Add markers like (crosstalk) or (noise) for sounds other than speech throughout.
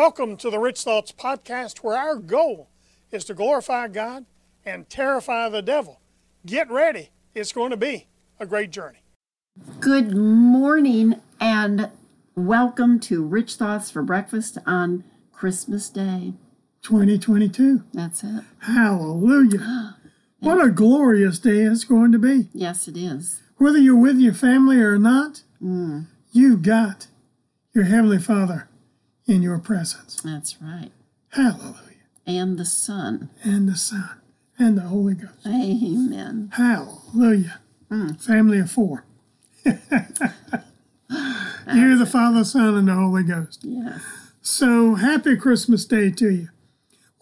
Welcome to the Rich Thoughts Podcast, where our goal is to glorify God and terrify the devil. Get ready, it's going to be a great journey. Good morning and welcome to Rich Thoughts for Breakfast on Christmas Day. 2022. That's it. Hallelujah. (gasps) What a glorious day it's going to be. Yes, it is. Whether you're with your family or not, Mm, you've got your Heavenly Father in your presence. that's right. Hallelujah. And the Son. And the Son and the Holy Ghost. Amen. Hallelujah. Hmm. Family of four. (laughs) You're the Father, Son, and the Holy Ghost. Yes. So happy Christmas Day to you.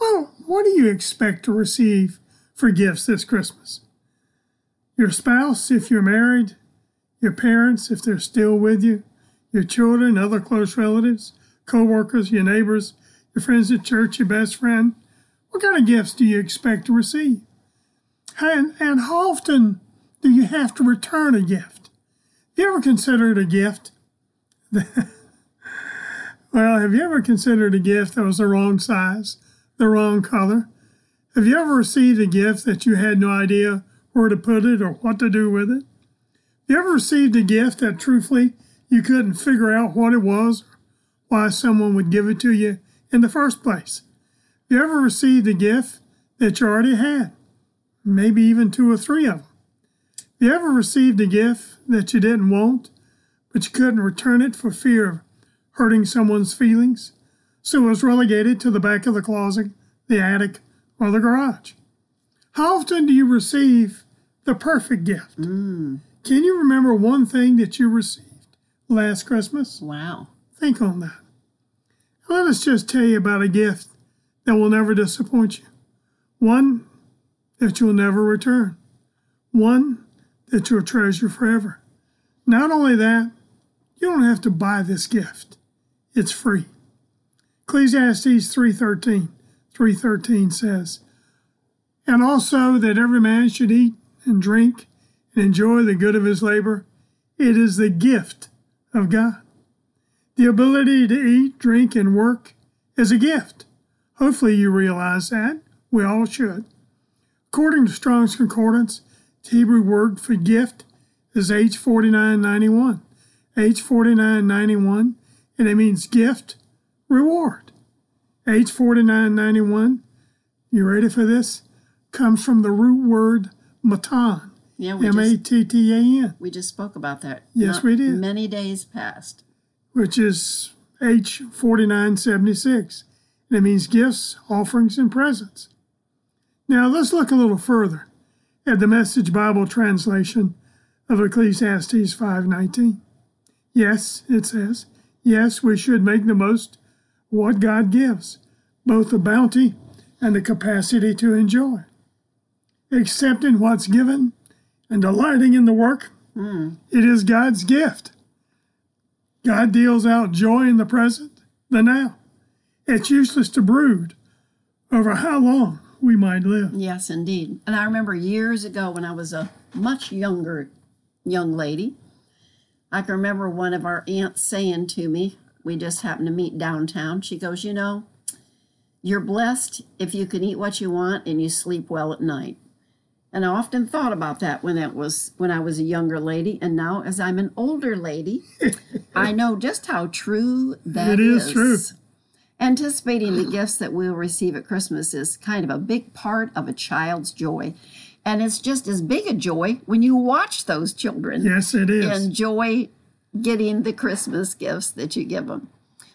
Well, what do you expect to receive for gifts this Christmas? Your spouse, if you're married, your parents, if they're still with you, your children, other close relatives, co-workers, your neighbors, your friends at church, your best friend. What kind of gifts do you expect to receive? And, and how often do you have to return a gift? Have you ever considered a gift (laughs) well, have you ever considered a gift that was the wrong size, the wrong color? Have you ever received a gift that you had no idea where to put it or what to do with it? Have you ever received a gift that truthfully you couldn't figure out what it was, why someone would give it to you in the first place? Have you ever received a gift that you already had? Maybe even two or three of them. Have you ever received a gift that you didn't want, but you couldn't return it for fear of hurting someone's feelings, so it was relegated to the back of the closet, the attic, or the garage. How often do you receive the perfect gift? Mm, Can you remember one thing that you received last Christmas? wow. Think on that. Let us just tell you about a gift that will never disappoint you. One that you'll never return. One that you'll treasure forever. Not only that, you don't have to buy this gift. It's free. Ecclesiastes 3:13 3:13 says, "And also that every man should eat and drink and enjoy the good of his labor. It is the gift of God." The ability to eat, drink, and work is a gift. Hopefully, you realize that. We all should. According to Strong's Concordance, the Hebrew word for gift is H4991. H4991, and it means gift, reward. H4991, you ready for this? Comes from the root word mattan, Yeah, we just, T T A N, we just spoke about that. Yes, not we did. Many days past. Which is H4976. And it means gifts, offerings, and presents. Now let's look a little further at the Message Bible translation of Ecclesiastes 5:19. Yes, it says, yes, we should make the most of what God gives, both the bounty and the capacity to enjoy. Accepting what's given and delighting in the work, Mm, it is God's gift. God deals out joy in the present, the now. It's useless to brood over how long we might live. yes, indeed. And I remember years ago when I was a much younger young lady, I can remember one of our aunts saying to me, we just happened to meet downtown. She goes, You know, you're blessed if you can eat what you want and you sleep well at night. And I often thought about that when it was when I was a younger lady, and now as I'm an older lady, (laughs) I know just how true that It is true. Anticipating the gifts that we'll receive at Christmas is kind of a big part of a child's joy. And it's just as big a joy when you watch those children Yes, it is. enjoy getting the Christmas gifts that you give them.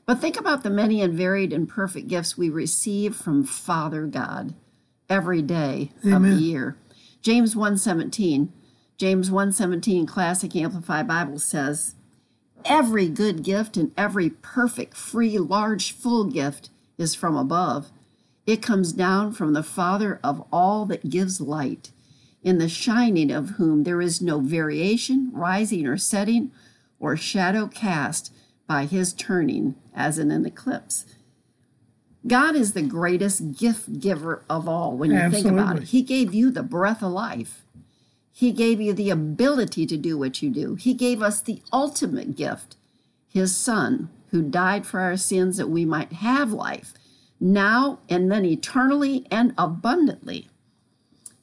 But think about the many and varied and perfect gifts we receive from Father God every day of the year. James 1:17. James 1:17 Classic Amplified Bible says, "Every good gift and every perfect, free, large, full gift is from above. It comes down from the Father of all that gives light, in the shining of whom there is no variation, rising or setting, or shadow cast by his turning, as in an eclipse. God is the greatest gift giver of all when you think about it. He gave you the breath of life. He gave you the ability to do what you do. He gave us the ultimate gift, his Son, who died for our sins that we might have life, now and then eternally and abundantly.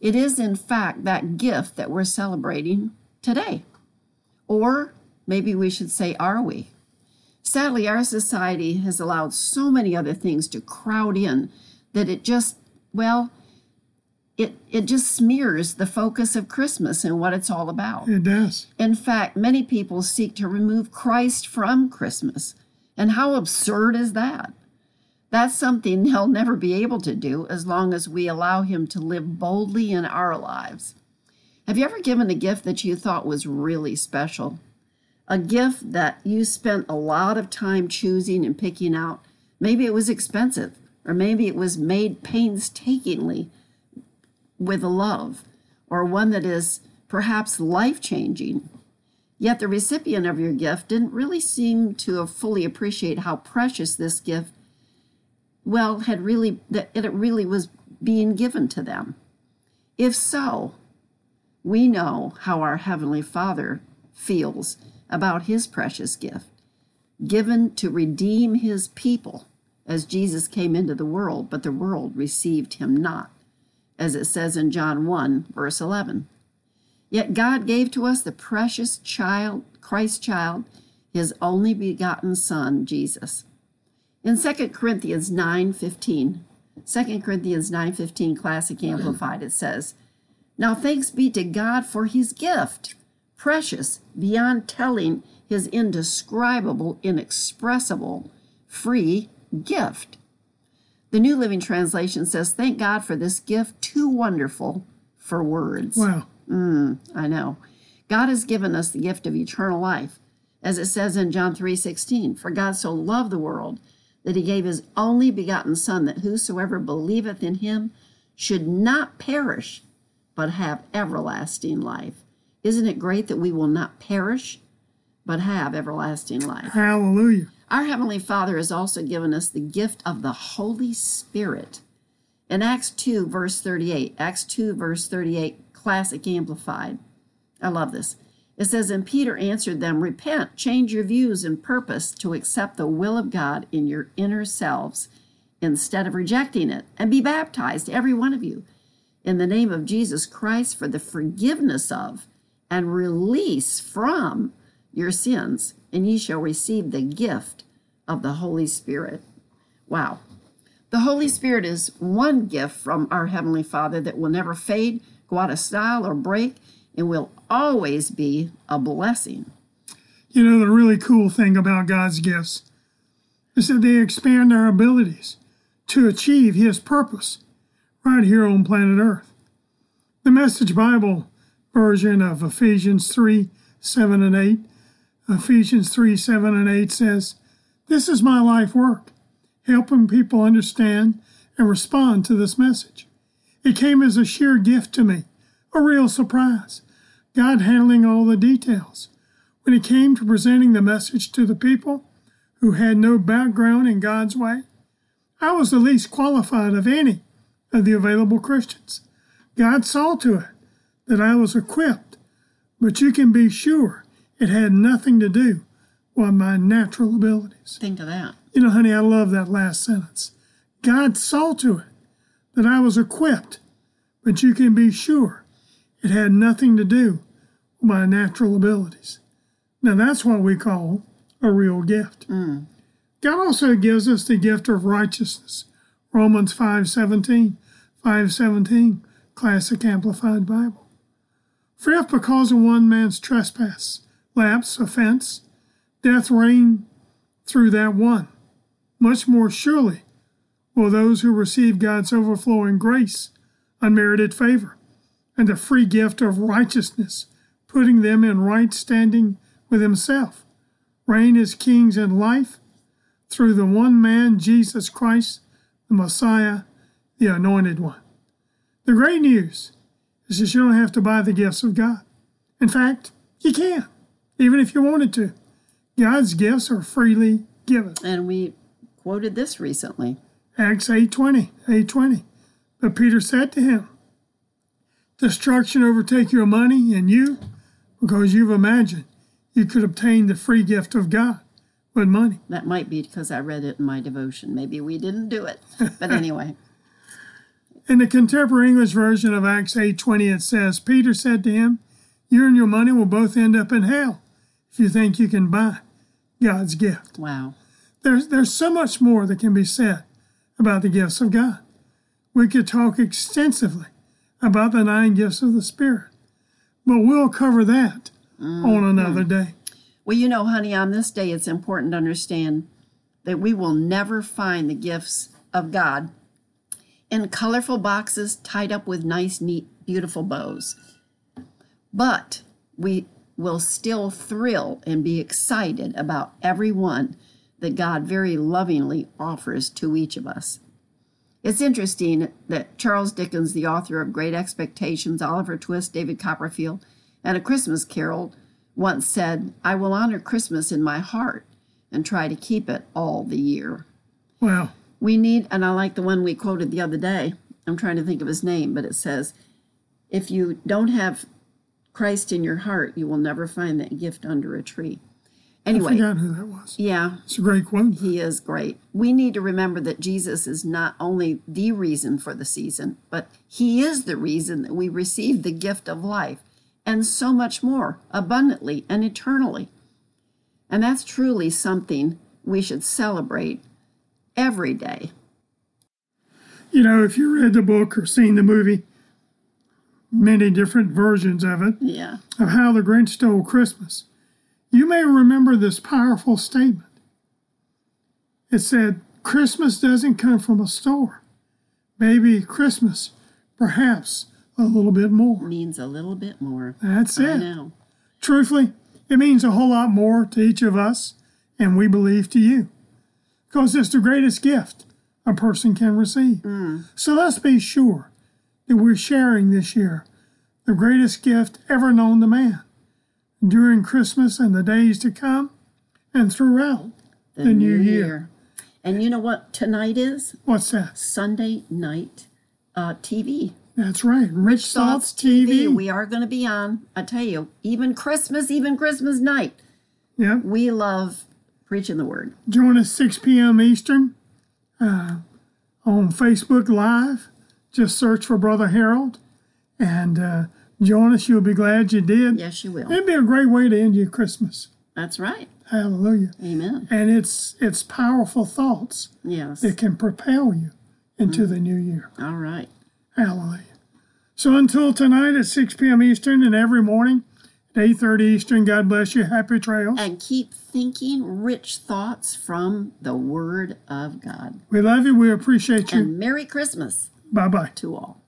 It is, in fact, that gift that we're celebrating today. Or maybe we should say, are we? Sadly, our society has allowed so many other things to crowd in that it just, well, it, it just smears the focus of Christmas and what it's all about. It does. In fact, many people seek to remove Christ from Christmas. And how absurd is that? That's something they'll never be able to do as long as we allow Him to live boldly in our lives. Have you ever given a gift that you thought was really special? A gift that you spent a lot of time choosing and picking out? Maybe it was expensive, or maybe it was made painstakingly with love, or one that is perhaps life changing. Yet the recipient of your gift didn't really seem to fully appreciate how precious this gift well had really that it really was being given to them. If so, we know how our heavenly Father feels about his precious gift, given to redeem his people as Jesus came into the world, but the world received him not, as it says in John 1, verse 11. Yet God gave to us the precious child, Christ child, his only begotten Son, Jesus. In 2 Corinthians 9:15, 2 Corinthians 9:15 Classic Amplified it says, "Now thanks be to God for his gift, precious beyond telling his indescribable, inexpressible, free gift." The New Living Translation says, "Thank God for this gift too wonderful for words." Wow. Mm, I know. God has given us the gift of eternal life, as it says in John 3:16, "For God so loved the world that he gave his only begotten Son, that whosoever believeth in him should not perish, but have everlasting life. Isn't it great that we will not perish, but have everlasting life? Hallelujah. Our Heavenly Father has also given us the gift of the Holy Spirit. In Acts 2, verse 38, Acts 2, verse 38, Classic Amplified. I love this. It says, And Peter answered them, Repent, change your views and purpose to accept the will of God in your inner selves instead of rejecting it, and be baptized, every one of you, in the name of Jesus Christ for the forgiveness of and release from your sins, and ye shall receive the gift of the Holy Spirit. Wow. The Holy Spirit is one gift from our Heavenly Father that will never fade, go out of style, or break and will always be a blessing. You know, the really cool thing about God's gifts is that they expand our abilities to achieve His purpose right here on planet Earth. The Message Bible version of Ephesians 3 7 and 8, Ephesians 3 7 and 8 says, This is my life work, helping people understand and respond to this message. It came as a sheer gift to me a real surprise. God handling all the details. When it came to presenting the message to the people who had no background in God's way, I was the least qualified of any of the available Christians. God saw to it that I was equipped, but you can be sure it had nothing to do with my natural abilities. Think of that. You know, honey, I love that last sentence. God saw to it that I was equipped, but you can be sure it had nothing to do with my natural abilities. Now, that's what we call a real gift. Mm. God also gives us the gift of righteousness. Romans 5.17, 5.17, Classic Amplified Bible. For if because of one man's trespass, lapse, offense, death reigned through that one, much more surely will those who receive God's overflowing grace, unmerited favor, and the free gift of righteousness, putting them in right standing with Himself, reign as kings in life through the one man, Jesus Christ, the Messiah, the Anointed One. The great news is that you don't have to buy the gifts of God. In fact, you can, even if you wanted to. God's gifts are freely given. And we quoted this recently. Acts 8.20, 8.20. But Peter said to him, Destruction overtake your money and you, because you've imagined you could obtain the free gift of God with money. That might be because I read it in my devotion. Maybe we didn't do it. But (laughs) anyway, In the contemporary English version of Acts 8:20 it says, Peter said to him, "You and your money will both end up in hell if you think you can buy God's gift." wow. There's there's so much more that can be said about the gifts of God. We could talk extensively about the nine gifts of the Spirit, but we'll cover that on mm-hmm. another day. Well, you know, honey, on this day, it's important to understand that we will never find the gifts of God in colorful boxes tied up with nice, neat, beautiful bows. But we will still thrill and be excited about every one that God very lovingly offers to each of us. It's interesting that Charles Dickens, the author of Great Expectations, Oliver Twist, David Copperfield, and A Christmas Carol, once said, I will honor Christmas in my heart and try to keep it all the year. Well, We need, and I like the one we quoted the other day. I'm trying to think of his name, but it says, if you don't have Christ in your heart, you will never find that gift under a tree. I Anyway, forgot who that was. yeah, It's a great quote. he is great. We need to remember that Jesus is not only the reason for the season, but he is the reason that we receive the gift of life and so much more abundantly and eternally. And that's truly something we should celebrate every day. You know, if you read the book or seen the movie, many different versions of it, Yeah. of how the Grinch stole Christmas, you may remember this powerful statement. It said, Christmas doesn't come from a store. Maybe Christmas, perhaps a little bit more. Means a little bit more. That's it. I know. Truthfully, it means a whole lot more to each of us, and we believe to you. Because it's the greatest gift a person can receive. So let's be sure that we're sharing this year the greatest gift ever known to man during Christmas and the days to come and throughout. The, new year. And you know what tonight is? What's that? Sunday night uh, TV. That's right. Rich Thoughts TV. We are going to be on. I tell you, even Christmas, even Christmas night, Yep. we love preaching the word. Join us 6 p.m. Eastern uh, on Facebook Live. Just search for Brother Harold and uh, join us. You'll be glad you did. Yes, you will. It'd be a great way to end your Christmas. That's right. Hallelujah. Amen. And it's it's powerful thoughts Yes. that can propel you into the new year. All right. Hallelujah. So until tonight at 6 p.m. Eastern and every morning at 8.30 Eastern, God bless you. Happy trails. And keep thinking rich thoughts from the Word of God. We love you. We appreciate you. And Merry Christmas Bye-bye. to all.